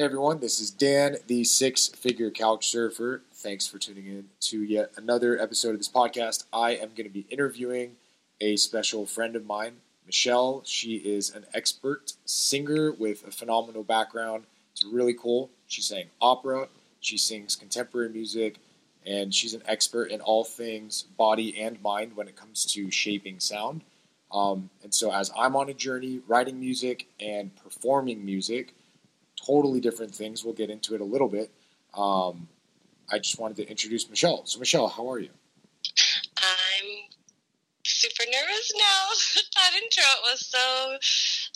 Hey everyone, this is Dan, the six figure couch surfer. Thanks for tuning in to yet another episode of this podcast. I am going to be interviewing a special friend of mine, Michelle. She is an expert singer with a phenomenal background. It's really cool. She sang opera, she sings contemporary music, and she's an expert in all things body and mind when it comes to shaping sound. Um, and so, as I'm on a journey writing music and performing music, totally different things. We'll get into it a little bit. Um, I just wanted to introduce Michelle. So, Michelle, how are you? I'm super nervous now. that intro was so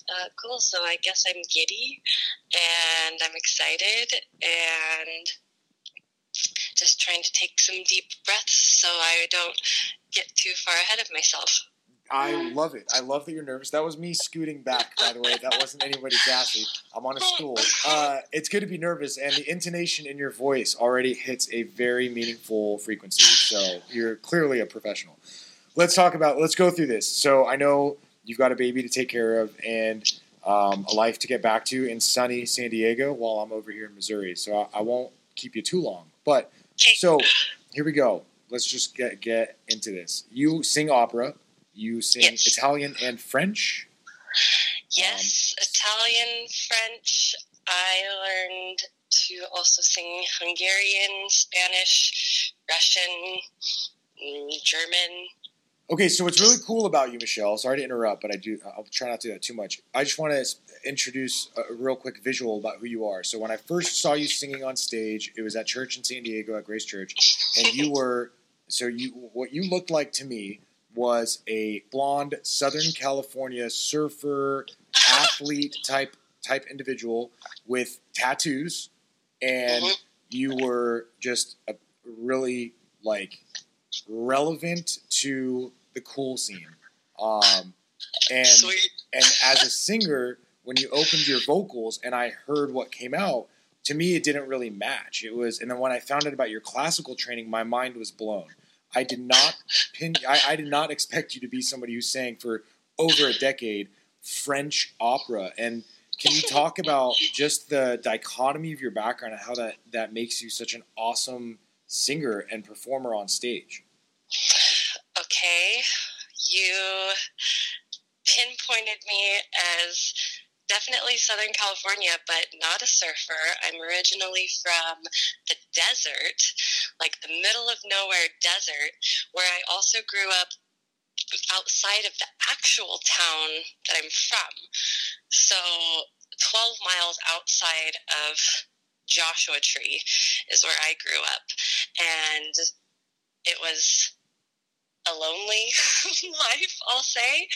uh, cool. So, I guess I'm giddy and I'm excited and just trying to take some deep breaths so I don't get too far ahead of myself. I love it. I love that you're nervous. That was me scooting back, by the way. That wasn't anybody gassy. I'm on a stool. Uh, it's good to be nervous, and the intonation in your voice already hits a very meaningful frequency. So you're clearly a professional. Let's talk about. Let's go through this. So I know you've got a baby to take care of and um, a life to get back to in sunny San Diego, while I'm over here in Missouri. So I, I won't keep you too long. But so here we go. Let's just get get into this. You sing opera you sing yes. Italian and French? Yes, um, Italian, French. I learned to also sing Hungarian, Spanish, Russian, mm, German. Okay, so what's really cool about you, Michelle? Sorry to interrupt, but I do. I'll try not to do that too much. I just want to introduce a real quick visual about who you are. So when I first saw you singing on stage, it was at church in San Diego at Grace Church, and you were so you what you looked like to me was a blonde Southern California surfer athlete type type individual with tattoos, and mm-hmm. you were just a really like relevant to the cool scene. Um, and Sweet. and as a singer, when you opened your vocals and I heard what came out, to me it didn't really match. It was, and then when I found out about your classical training, my mind was blown. I did not pin. I, I did not expect you to be somebody who sang for over a decade French opera. And can you talk about just the dichotomy of your background and how that that makes you such an awesome singer and performer on stage? Okay, you pinpointed me as definitely Southern California, but not a surfer. I'm originally from the desert, like the middle of nowhere desert, where I also grew up outside of the actual town that I'm from. So 12 miles outside of Joshua Tree is where I grew up. And it was a lonely life, I'll say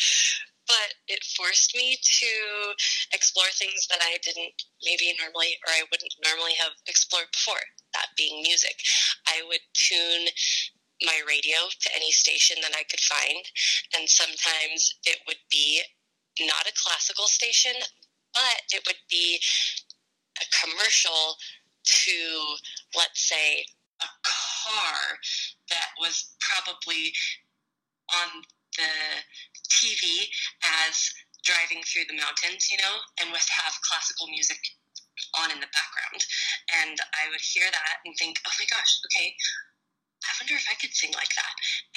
but it forced me to explore things that I didn't maybe normally or I wouldn't normally have explored before, that being music. I would tune my radio to any station that I could find, and sometimes it would be not a classical station, but it would be a commercial to, let's say, a car that was probably on the TV as driving through the mountains, you know, and would have classical music on in the background. And I would hear that and think, oh my gosh, okay, I wonder if I could sing like that.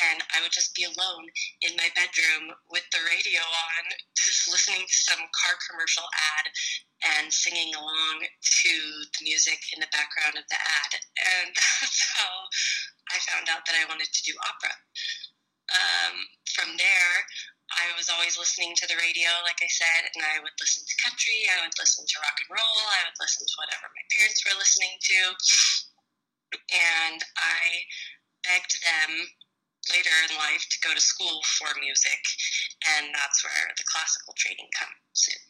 And I would just be alone in my bedroom with the radio on, just listening to some car commercial ad and singing along to the music in the background of the ad. And that's how I found out that I wanted to do opera um, from there, I was always listening to the radio, like I said, and I would listen to country, I would listen to rock and roll, I would listen to whatever my parents were listening to. And I begged them later in life to go to school for music, and that's where the classical training comes in.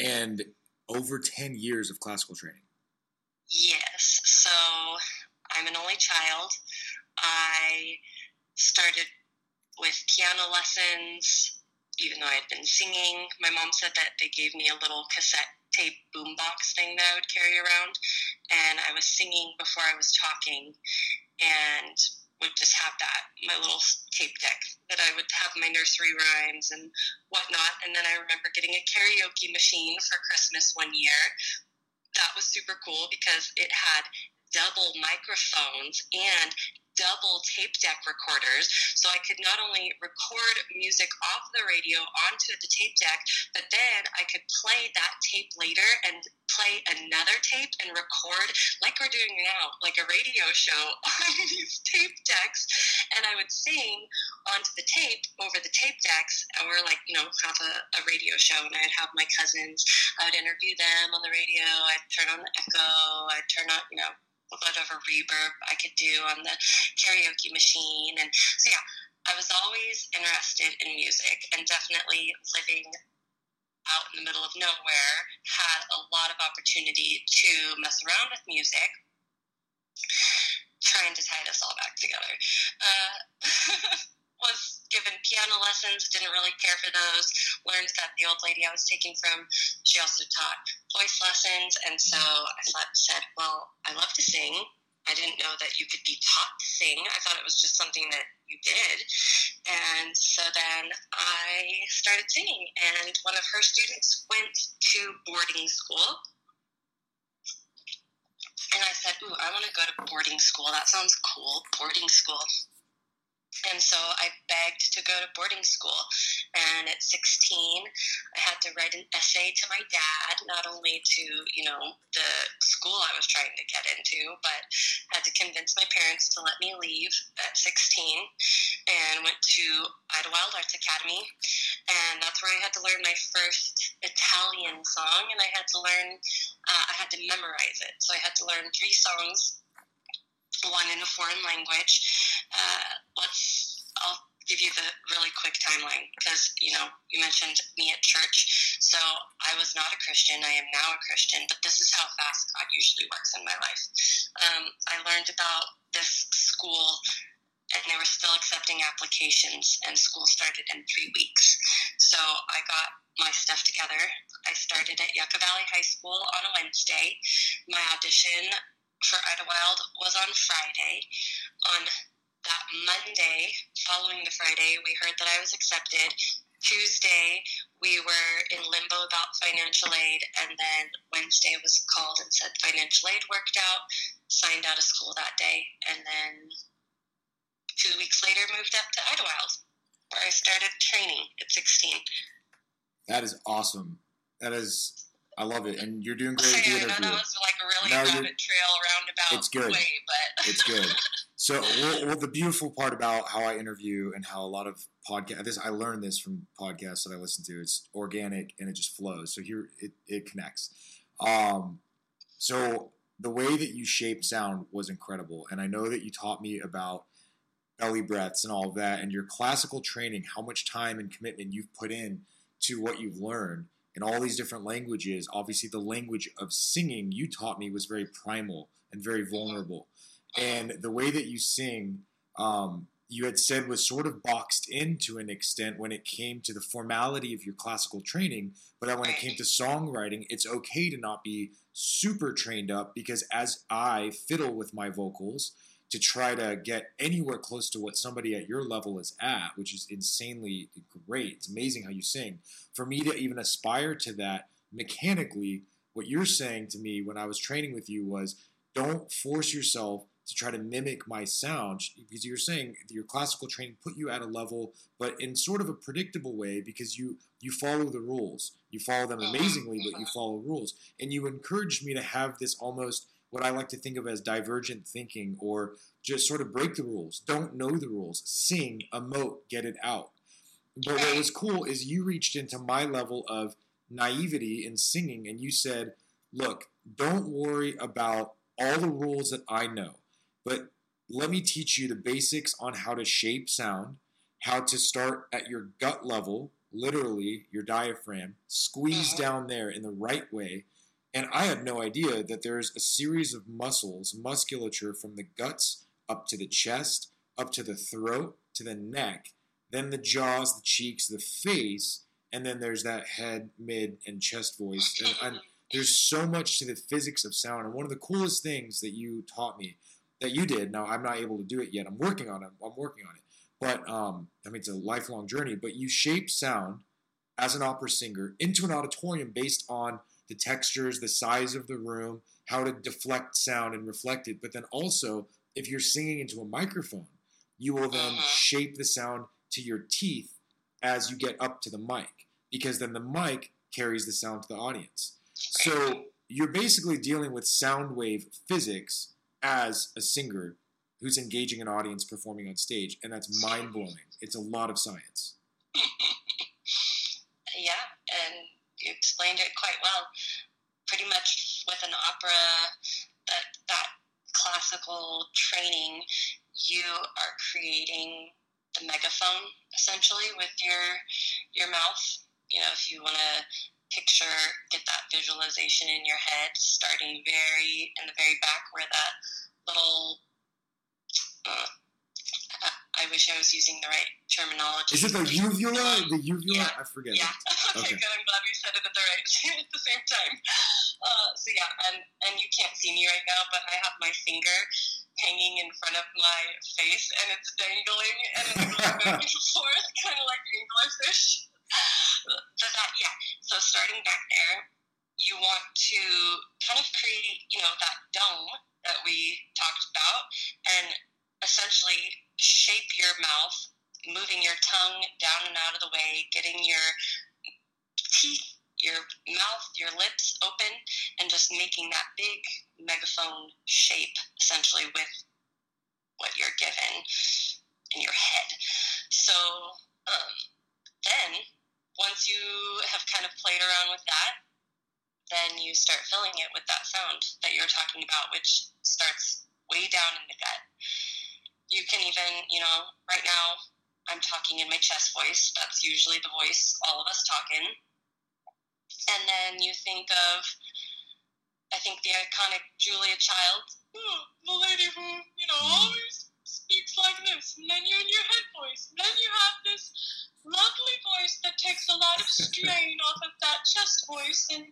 And over 10 years of classical training. Yes. So I'm an only child. I started with piano lessons, even though I had been singing. My mom said that they gave me a little cassette tape boombox thing that I would carry around, and I was singing before I was talking, and would just have that my little tape deck that I would have my nursery rhymes and whatnot. And then I remember getting a karaoke machine for Christmas one year, that was super cool because it had double microphones and double tape deck recorders. So I could not only record music off the radio onto the tape deck, but then I could play that tape later and play another tape and record like we're doing now, like a radio show on these tape decks. And I would sing onto the tape over the tape decks, or like, you know, have a, a radio show. And I'd have my cousins, I would interview them on the radio, I'd turn on the echo, I'd turn on, you know, whatever reverb I could do on the karaoke machine. And so, yeah, I was always interested in music and definitely living out in the middle of nowhere had a lot of opportunity to mess around with music. Trying to tie this all back together. Uh, was given piano lessons, didn't really care for those. Learned that the old lady I was taking from, she also taught voice lessons. And so I thought, said, well, I love to sing. I didn't know that you could be taught to sing. I thought it was just something that you did. And so then I started singing, and one of her students went to boarding school. And I said, Ooh, I want to go to boarding school. That sounds cool. Boarding school. And so I begged to go to boarding school. And at 16, I had to write an essay to my dad, not only to, you know, the school I was trying to get into, but had to convince my parents to let me leave at 16 and went to Idyllwild Arts Academy. And that's where I had to learn my first Italian song. And I had to learn, uh, I had to memorize it. So I had to learn three songs one in a foreign language. Uh, let's, I'll give you the really quick timeline because, you know, you mentioned me at church. So I was not a Christian. I am now a Christian, but this is how fast God usually works in my life. Um, I learned about this school and they were still accepting applications and school started in three weeks. So I got my stuff together. I started at Yucca Valley High School on a Wednesday. My audition for Idyllwild was on Friday. On that Monday, following the Friday, we heard that I was accepted. Tuesday, we were in limbo about financial aid, and then Wednesday was called and said financial aid worked out, signed out of school that day, and then two weeks later moved up to Idyllwild, where I started training at 16. That is awesome. That is I love it, and you're doing great. Okay, I know that was like a really no, trail roundabout it's good. way, but it's good. So, well, well, the beautiful part about how I interview and how a lot of podcast this I learned this from podcasts that I listen to. It's organic and it just flows. So here it, it connects. Um, so the way that you shape sound was incredible, and I know that you taught me about belly breaths and all of that, and your classical training, how much time and commitment you've put in to what you've learned in all these different languages. Obviously, the language of singing you taught me was very primal and very vulnerable. And the way that you sing, um, you had said was sort of boxed in to an extent when it came to the formality of your classical training, but when it came to songwriting, it's okay to not be super trained up because as I fiddle with my vocals, to try to get anywhere close to what somebody at your level is at, which is insanely great. It's amazing how you sing. For me to even aspire to that mechanically, what you're saying to me when I was training with you was don't force yourself to try to mimic my sound because you're saying your classical training put you at a level but in sort of a predictable way because you you follow the rules you follow them uh-huh. amazingly but you follow rules and you encouraged me to have this almost what I like to think of as divergent thinking or just sort of break the rules. Don't know the rules. Sing, emote, get it out. But what was cool is you reached into my level of naivety in singing and you said, look, don't worry about all the rules that I know, but let me teach you the basics on how to shape sound, how to start at your gut level, literally your diaphragm, squeeze uh-huh. down there in the right way, and I had no idea that there's a series of muscles, musculature from the guts up to the chest, up to the throat, to the neck, then the jaws, the cheeks, the face, and then there's that head, mid, and chest voice. And, and there's so much to the physics of sound. And one of the coolest things that you taught me, that you did, now I'm not able to do it yet. I'm working on it. I'm working on it. But um, I mean, it's a lifelong journey. But you shape sound as an opera singer into an auditorium based on – the textures, the size of the room, how to deflect sound and reflect it. But then also, if you're singing into a microphone, you will then Mhm. shape the sound to your teeth as you get up to the mic, because then the mic carries the sound to the audience. So you're basically dealing with sound wave physics as a singer who's engaging an audience performing on stage, and that's mind blowing. It's a lot of science. Yeah, and explained it quite well. Pretty much with an opera, that that classical training, you are creating the megaphone essentially with your your mouth. You know, if you want to picture, get that visualization in your head, starting very in the very back where that little. Uh, I wish I was using the right terminology. Is it the uvula? The uvula? Yeah. I forget. Yeah. Okay. Okay, good. I'm glad we said it at the right at the same time. Uh, so yeah, and and you can't see me right now, but I have my finger hanging in front of my face, and it's dangling, and it's going back and forth, kind of like anglerfish. So that yeah. So starting back there, you want to kind of create, you know, that dome that we talked about, and essentially shape your mouth moving your tongue down and out of the way, getting your teeth, your mouth, your lips open, and just making that big megaphone shape essentially with what you're given in your head. So um, then, once you have kind of played around with that, then you start filling it with that sound that you're talking about, which starts way down in the gut. You can even, you know, right now I'm talking in my chest voice. That's usually the voice all of us talk in. And then you think of, I think the iconic Julia Child, "Oh, the lady who, you know, always speaks like this. And then you're in your head voice. And then you have this lovely voice that takes a lot of strain off of that chest voice. And,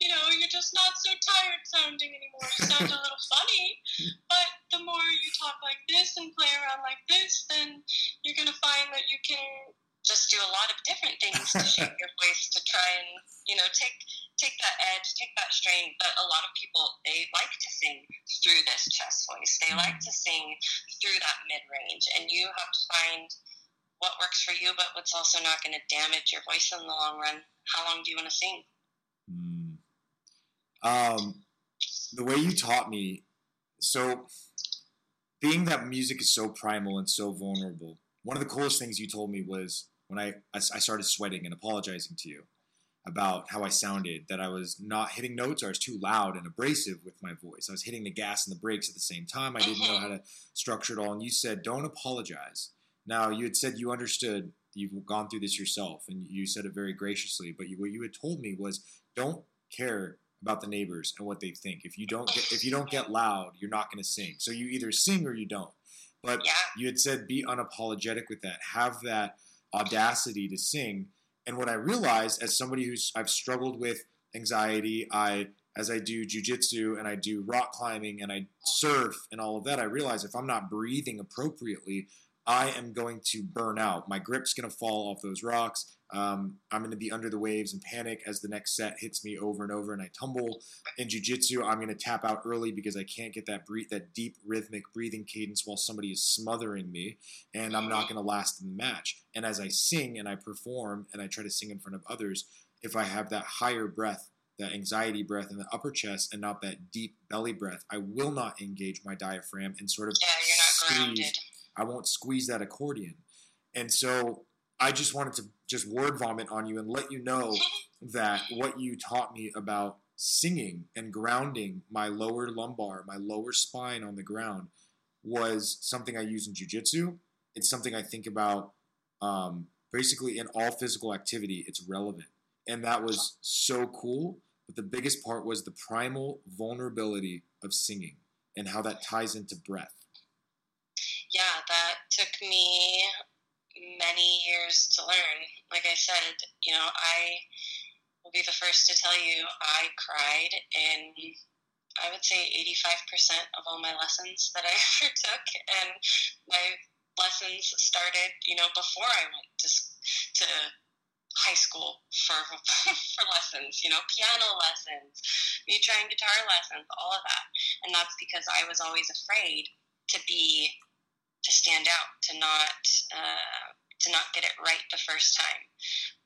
you know, you're just not so tired sounding anymore. You sound a little funny. But the more you talk like this and play around like this, then you're to find that you can just do a lot of different things to shape your voice to try and you know take take that edge take that strain but a lot of people they like to sing through this chest voice they like to sing through that mid range and you have to find what works for you but what's also not going to damage your voice in the long run how long do you want to sing Mm. Um, the way you taught me, so being that music is so primal and so vulnerable, one of the coolest things you told me was when I, I I started sweating and apologizing to you about how I sounded, that I was not hitting notes or I was too loud and abrasive with my voice. I was hitting the gas and the brakes at the same time. I didn't know how to structure it all. And you said, don't apologize. Now, you had said you understood, you've gone through this yourself, and you said it very graciously. But you, what you had told me was, don't care about the neighbors and what they think. If you don't get, if you don't get loud, you're not going to sing. So you either sing or you don't. But yeah you had said be unapologetic with that. Have that audacity to sing. And what I realized as somebody who's I've struggled with anxiety, I as I do jujitsu and I do rock climbing and I surf and all of that, I realize if I'm not breathing appropriately, I am going to burn out. My grip's going to fall off those rocks. Um, I'm going to be under the waves and panic as the next set hits me over and over, and I tumble. In jujitsu, I'm going to tap out early because I can't get that breathe, that deep rhythmic breathing cadence while somebody is smothering me, and I'm not going to last in the match. And as I sing and I perform and I try to sing in front of others, if I have that higher breath, that anxiety breath in the upper chest, and not that deep belly breath, I will not engage my diaphragm and sort of yeah you're not grounded squeeze I won't squeeze that accordion. And so I just wanted to just word vomit on you and let you know that what you taught me about singing and grounding my lower lumbar, my lower spine on the ground was something I use in jujitsu. It's something I think about um, basically in all physical activity. It's relevant. And that was so cool. But the biggest part was the primal vulnerability of singing and how that ties into breath. Yeah, that took me many years to learn. Like I said, you know, I will be the first to tell you I cried in I would say 85% of all my lessons that I ever took and my lessons started, you know, before I went to to high school for for lessons, you know, piano lessons, me trying guitar lessons, all of that. And that's because I was always afraid to be to stand out, to not uh, to not get it right the first time.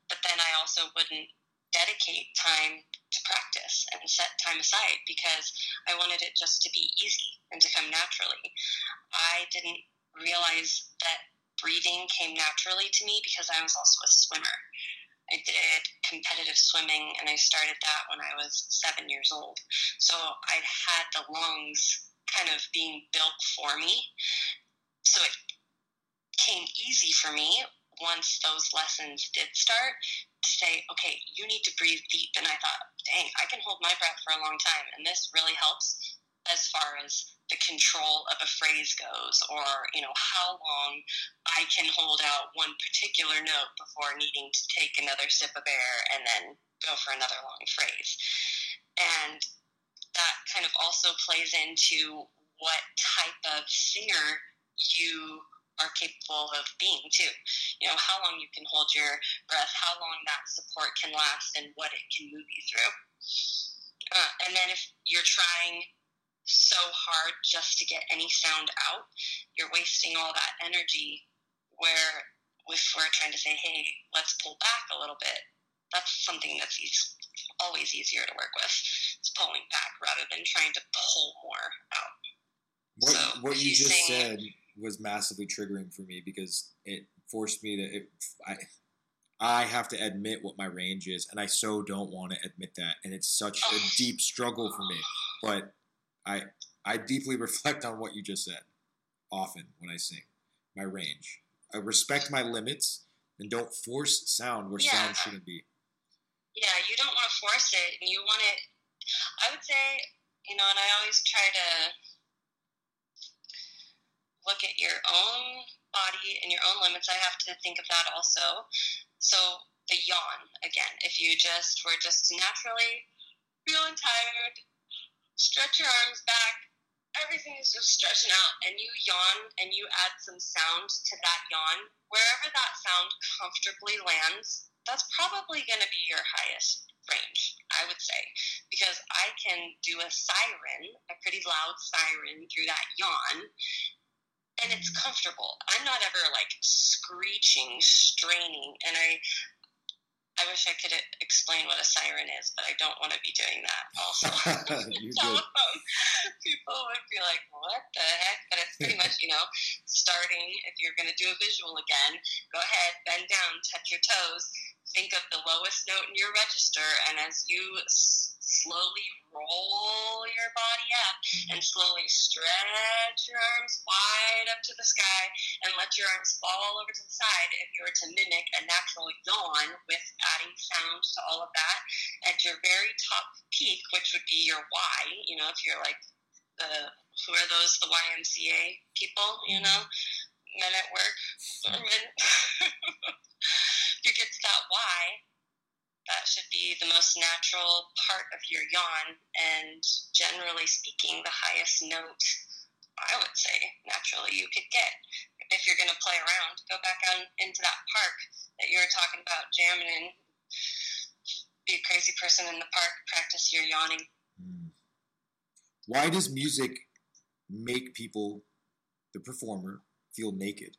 But then I also wouldn't dedicate time to practice and set time aside because I wanted it just to be easy and to come naturally. I didn't realize that breathing came naturally to me because I was also a swimmer. I did competitive swimming and I started that when I was seven years old. So I'd had the lungs kind of being built for me. So it came easy for me once those lessons did start to say, okay, you need to breathe deep. And I thought, dang, I can hold my breath for a long time. And this really helps as far as the control of a phrase goes or you know how long i can hold out one particular note before needing to take another sip of air and then go for another long phrase and that kind of also plays into what type of singer you are capable of being too you know how long you can hold your breath how long that support can last and what it can move you through uh, and then if you're trying so hard just to get any sound out, you're wasting all that energy. Where if we're trying to say, hey, let's pull back a little bit, that's something that's easy, always easier to work with. It's pulling back rather than trying to pull more out. What, so what you just said was massively triggering for me because it forced me to. It, I, I have to admit what my range is, and I so don't want to admit that, and it's such a deep struggle for me. But I I deeply reflect on what you just said often when I sing. My range. I respect my limits and don't force sound where yeah. sound shouldn't be. Yeah, you don't want to force it, and you want it. I would say, you know, and I always try to look at your own body and your own limits. I have to think of that also. So the yawn again. If you just were just naturally feeling tired, stretch your arms back. Everything is just stretching out, and you yawn and you add some sound to that yawn. Wherever that sound comfortably lands, that's probably going to be your highest range, I would say, because I can do a siren, a pretty loud siren through that yawn, and it's comfortable. I'm not ever like screeching, straining, and I I wish I could uh, explain what a siren is, but I don't want to be doing that. Also, telephone um, people would be like, "What the heck?" But it's pretty much, you know, starting. If you're going to do a visual again, go ahead, bend down, touch your toes, think of the lowest note in your register, and as you slowly roll your body up and slowly stretch your arms wide up to the sky and let your arms fall over to the side if you were to mimic a natural yawn with adding sound to all of that at your very top peak, which would be your Y, you know, if you're like the, who are those, the YMCA people, you mm-hmm. know, men at work, men. you get to that Y, that should be the most natural part of your yawn, and generally speaking, the highest note I would say naturally you could get. If you're going to play around, go back on into that park that you were talking about, jamming in. Be a crazy person in the park, practice your yawning. Hmm. Why does music make people, the performer, feel naked?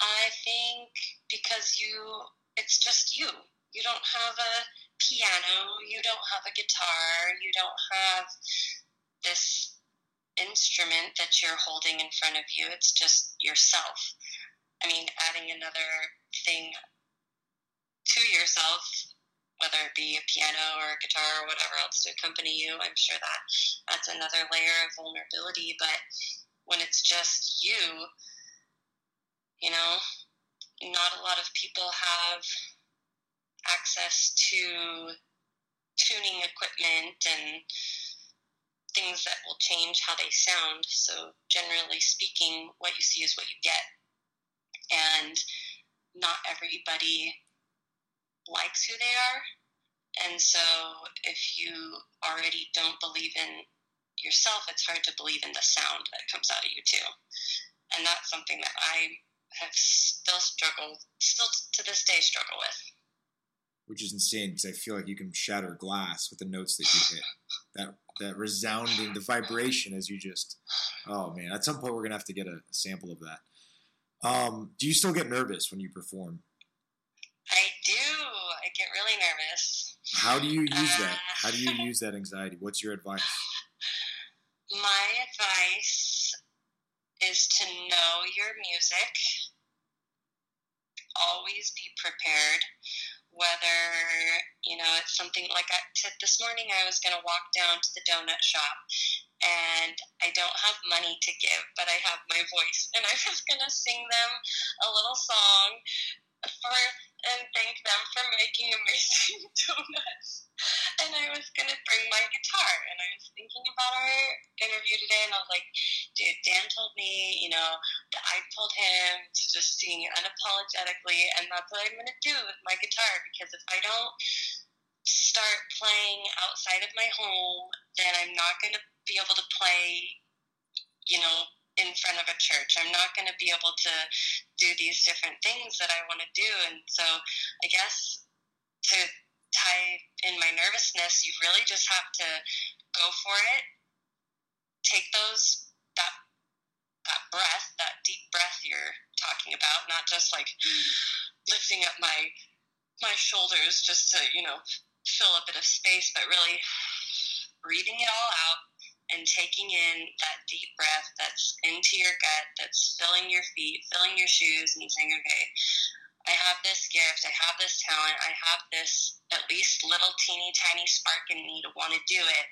I think because you it's just you. You don't have a piano, you don't have a guitar, you don't have this instrument that you're holding in front of you. It's just yourself. I mean, adding another thing to yourself, whether it be a piano or a guitar or whatever else to accompany you, I'm sure that that's another layer of vulnerability. But when it's just you, you know, not a lot of people have access to tuning equipment and things that will change how they sound. So, generally speaking, what you see is what you get. And not everybody likes who they are. And so, if you already don't believe in yourself, it's hard to believe in the sound that comes out of you, too. And that's something that I have still struggled, still to this day struggle with. Which is insane because I feel like you can shatter glass with the notes that you hit. That that resounding, the vibration as you just, oh man! At some point, we're gonna have to get a sample of that. Um, do you still get nervous when you perform? I do. I get really nervous. How do you use uh, that? How do you use that anxiety? What's your advice? My advice is to know your music. Always be prepared. Whether, you know, it's something like I, this morning I was going to walk down to the donut shop and I don't have money to give, but I have my voice. And I was going to sing them a little song for and thank them for making amazing donuts. And I was gonna bring my guitar, and I was thinking about our interview today, and I was like, dude, Dan told me, you know, that I told him to just sing unapologetically, and that's what I'm gonna do with my guitar because if I don't start playing outside of my home, then I'm not gonna be able to play, you know, in front of a church. I'm not going to be able to do these different things that I want to do. And so I guess to tie in my nervousness, you really just have to go for it. Take those, that, that breath, that deep breath you're talking about, not just like lifting up my, my shoulders just to, you know, fill a bit of space, but really breathing it all out and taking in that deep breath that's into your gut, that's filling your feet, filling your shoes, and saying, okay, I have this gift, I have this talent, I have this at least little teeny tiny spark in me to want to do it.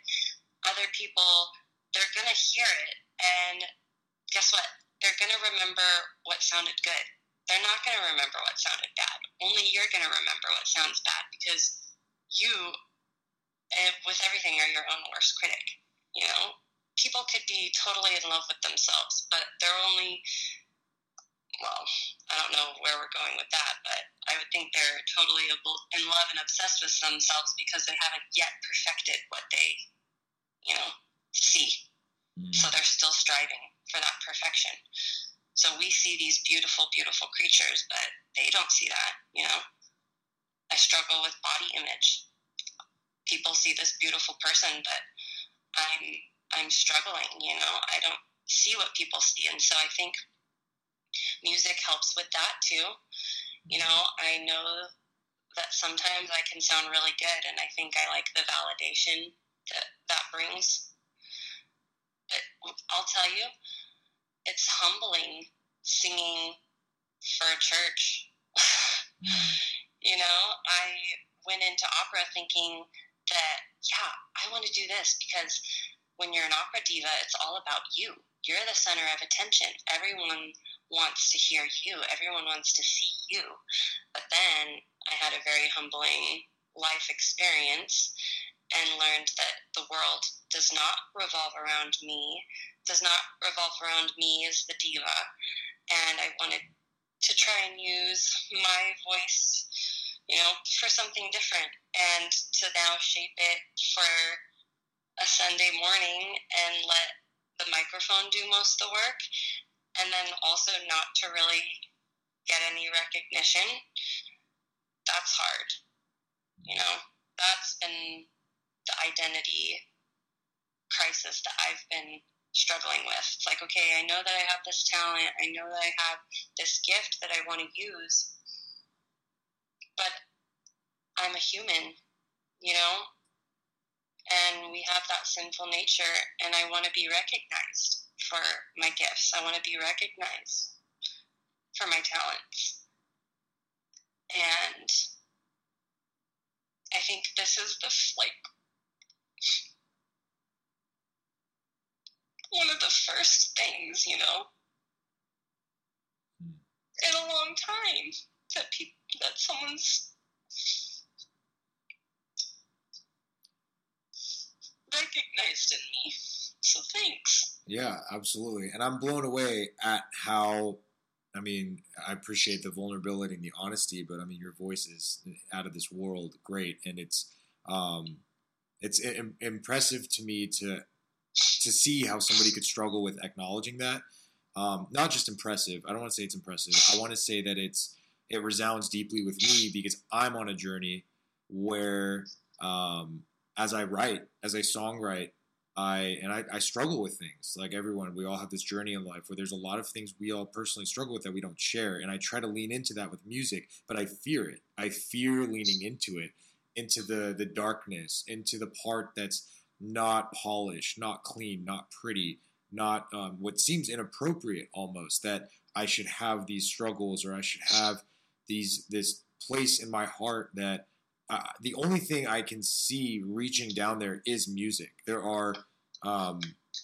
Other people, they're going to hear it. And guess what? They're going to remember what sounded good. They're not going to remember what sounded bad. Only you're going to remember what sounds bad because you, eh, with everything, are your own worst critic you know, people could be totally in love with themselves, but they're only, well, I don't know where we're going with that, but I would think they're totally in love and obsessed with themselves because they haven't yet perfected what they, you know, see. Mm. So they're still striving for that perfection. So we see these beautiful, beautiful creatures, but they don't see that, you know. I struggle with body image. People see this beautiful person, but I'm I'm struggling, you know. I don't see what people see and so I think music helps with that too. You know, I know that sometimes I can sound really good and I think I like the validation that that brings. But I'll tell you, it's humbling singing for a church. Mm. you know, I went into opera thinking that, yeah, I want to do this because when you're an opera diva, it's all about you. You're the center of attention. Everyone wants to hear you, everyone wants to see you. But then I had a very humbling life experience and learned that the world does not revolve around me, does not revolve around me as the diva. And I wanted to try and use my voice you know, for something different and to now shape it for a Sunday morning and let the microphone do most of the work and then also not to really get any recognition. That's hard. You know, that's been the identity crisis that I've been struggling with. It's like, okay, I know that I have this talent, I know that I have this gift that I want to use, I'm a human, you know, and we have that sinful nature, and I want to be recognized for my gifts. I want to be recognized for my talents. And I think this is the like one of the first things, you know, hmm. in a long time that people that someone's recognized in me. So thanks. Yeah, absolutely. And I'm blown away at how I mean, I appreciate the vulnerability and the honesty, but I mean, your voice is out of this world, great, and it's um, it's Im- impressive to me to to see how somebody could struggle with acknowledging that um, not just impressive. I don't want to say it's impressive. I want to say that it's it resounds deeply with me because I'm on a journey where, um, as I write, as I songwrite, I and I, I, struggle with things like everyone. We all have this journey in life where there's a lot of things we all personally struggle with that we don't share, and I try to lean into that with music, but I fear it. I fear leaning into it, into the the darkness, into the part that's not polished, not clean, not pretty, not um, what seems inappropriate almost. That I should have these struggles or I should have these this place in my heart that uh, the only thing I can see reaching down there is music. There are um,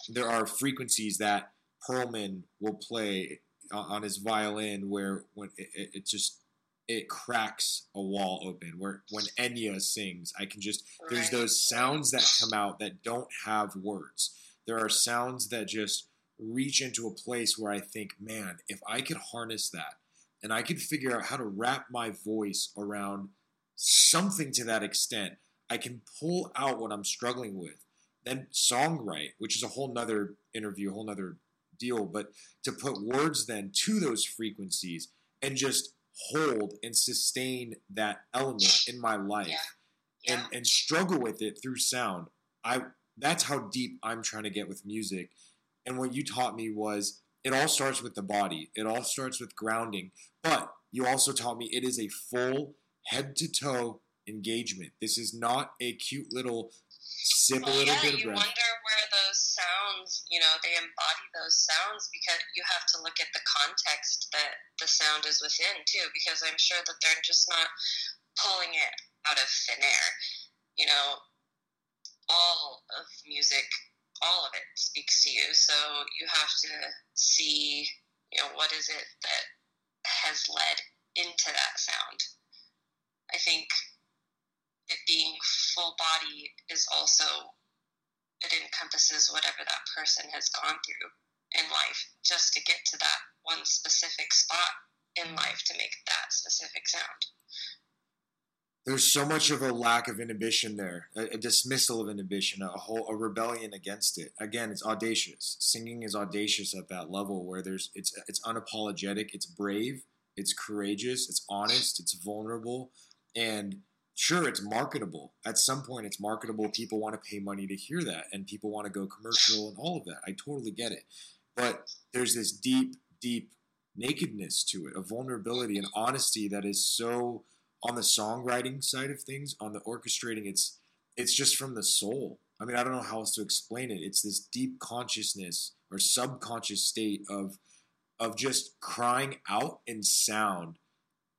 there are frequencies that Perlman will play on his violin where when it, it, just it cracks a wall open. Where when Enya sings, I can just there's those sounds that come out that don't have words. There are sounds that just reach into a place where I think, man, if I could harness that and I could figure out how to wrap my voice around something to that extent, I can pull out what I'm struggling with. Then songwrite, which is a whole nother interview, a whole nother deal, but to put words then to those frequencies and just hold and sustain that element in my life yeah. Yeah. and and struggle with it through sound. I that's how deep I'm trying to get with music. And what you taught me was it all starts with the body. It all starts with grounding. But you also taught me it is a full head to toe engagement. This is not a cute little sip well, a little yeah, bit of you breath. wonder where those sounds, you know, they embody those sounds because you have to look at the context that the sound is within too. Because I'm sure that they're just not pulling it out of thin air. You know, all of music, all of it speaks to you. So you have to see, you know, what is it that has led into that sound. I think it being full body is also, it encompasses whatever that person has gone through in life just to get to that one specific spot in life to make that specific sound. There's so much of a lack of inhibition there, a, a dismissal of inhibition, a whole a rebellion against it. Again, it's audacious. Singing is audacious at that level where there's it's it's unapologetic, it's brave, it's courageous, it's honest, it's vulnerable, and sure, it's marketable. At some point, it's marketable. People want to pay money to hear that, and people want to go commercial and all of that. I totally get it. But there's this deep, deep nakedness to it, a vulnerability and honesty that is so on the songwriting side of things, on the orchestrating, it's it's just from the soul. I mean, I don't know how else to explain it. It's this deep consciousness or subconscious state of of just crying out in sound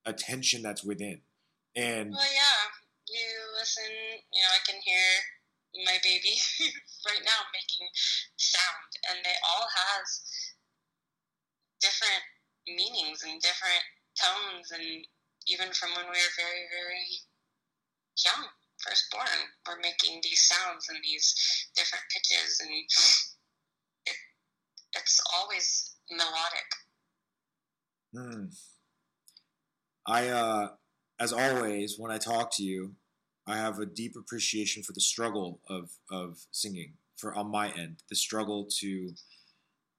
attention that's within. And well, yeah, you listen. You know, I can hear my baby right now making sound, and they all has different meanings and different tones, and even from when we were very, very young, first born, we're making these sounds and these different pitches, and it, it's always melodic. Hmm. I, uh, as always, when I talk to you, I have a deep appreciation for the struggle of of singing for on my end, the struggle to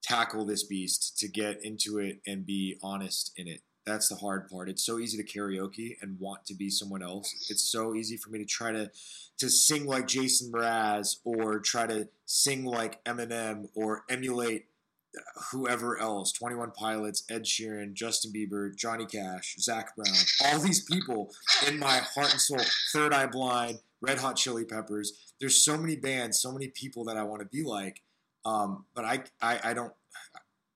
tackle this beast, to get into it and be honest in it. That's the hard part. It's so easy to karaoke and want to be someone else. It's so easy for me to try to to sing like Jason Mraz or try to sing like Eminem or emulate whoever else 21 Pilots, Ed Sheeran, Justin Bieber, Johnny Cash, Zac Brown, all these people in my heart and soul, Third Eye Blind, Red Hot Chili Peppers. There's so many bands, so many people that I want to be like, um, but I, I, I, don't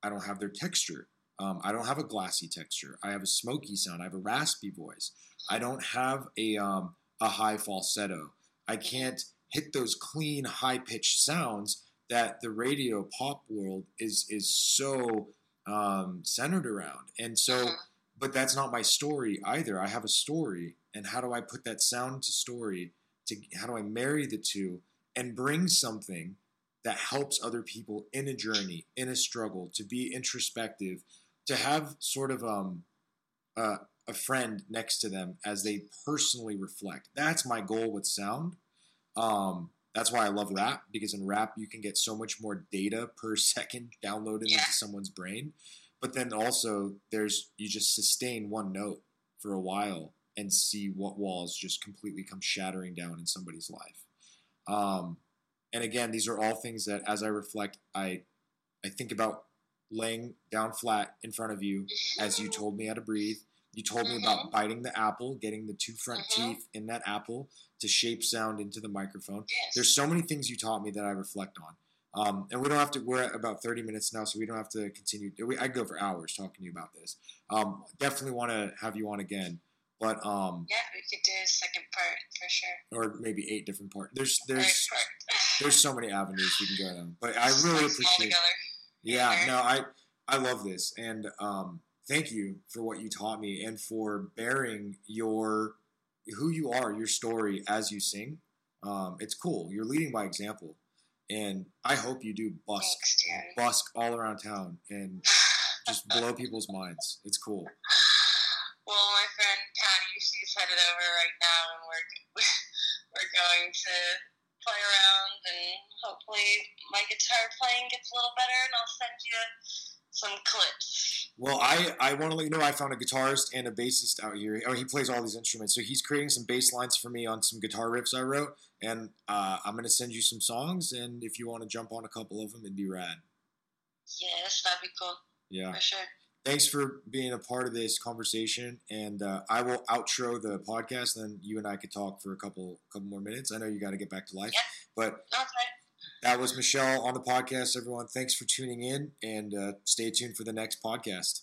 I don't have their texture. Um, I don't have a glassy texture. I have a smoky sound. I have a raspy voice. I don't have a um, a high falsetto. I can't hit those clean high pitched sounds that the radio pop world is is so um, centered around. And so, uh-huh. but that's not my story either. I have a story, and how do I put that sound to story? To how do I marry the two and bring something that helps other people in a journey, in a struggle, to be introspective, to have sort of um, uh, a friend next to them as they personally reflect. That's my goal with sound. Um, That's why I love rap because in rap you can get so much more data per second downloaded Yeah. into someone's brain. But then also there's you just sustain one note for a while and see what walls just completely come shattering down in somebody's life. Um, and again, these are all things that as I reflect, I I think about laying down flat in front of you as you told me how to breathe. You told me about biting the apple, getting the two front Mhm. teeth in that apple to shape sound into the microphone. Yes. There's so many things you taught me that I reflect on. Um, and we don't have to, we're at about 30 minutes now, so we don't have to continue. We, I go for hours talking to you about this. Um, definitely want to have you on again, but, um, yeah, we could do a second part for sure. or maybe eight different parts. There's, there's, there's so many avenues we can go down. But I really appreciate. Yeah, no, I I love this, and um, thank you for what you taught me and for bearing your who you are, your story as you sing. Um, it's cool. You're leading by example, and I hope you do busk Thanks, busk all around town and just blow people's minds. It's cool. Well, my friend Patty, she's headed over right now, and we're we're going to play around, and hopefully my guitar playing gets a little better, and I'll send you some clips. Well, I, I want to let you know I found a guitarist and a bassist out here. Oh, he plays all these instruments, so he's creating some bass lines for me on some guitar riffs I wrote, and uh, I'm gonna send you some songs. And if you want to jump on a couple of them, it'd be rad. Yes, that'd be cool Yeah. for sure. Thanks for being a part of this conversation, and uh, I will outro the podcast. And then you and I could talk for a couple couple more minutes. I know you got to get back to life, Yeah. but No, it's fine. That was Michelle on the podcast. Everyone, thanks for tuning in, and uh, stay tuned for the next podcast.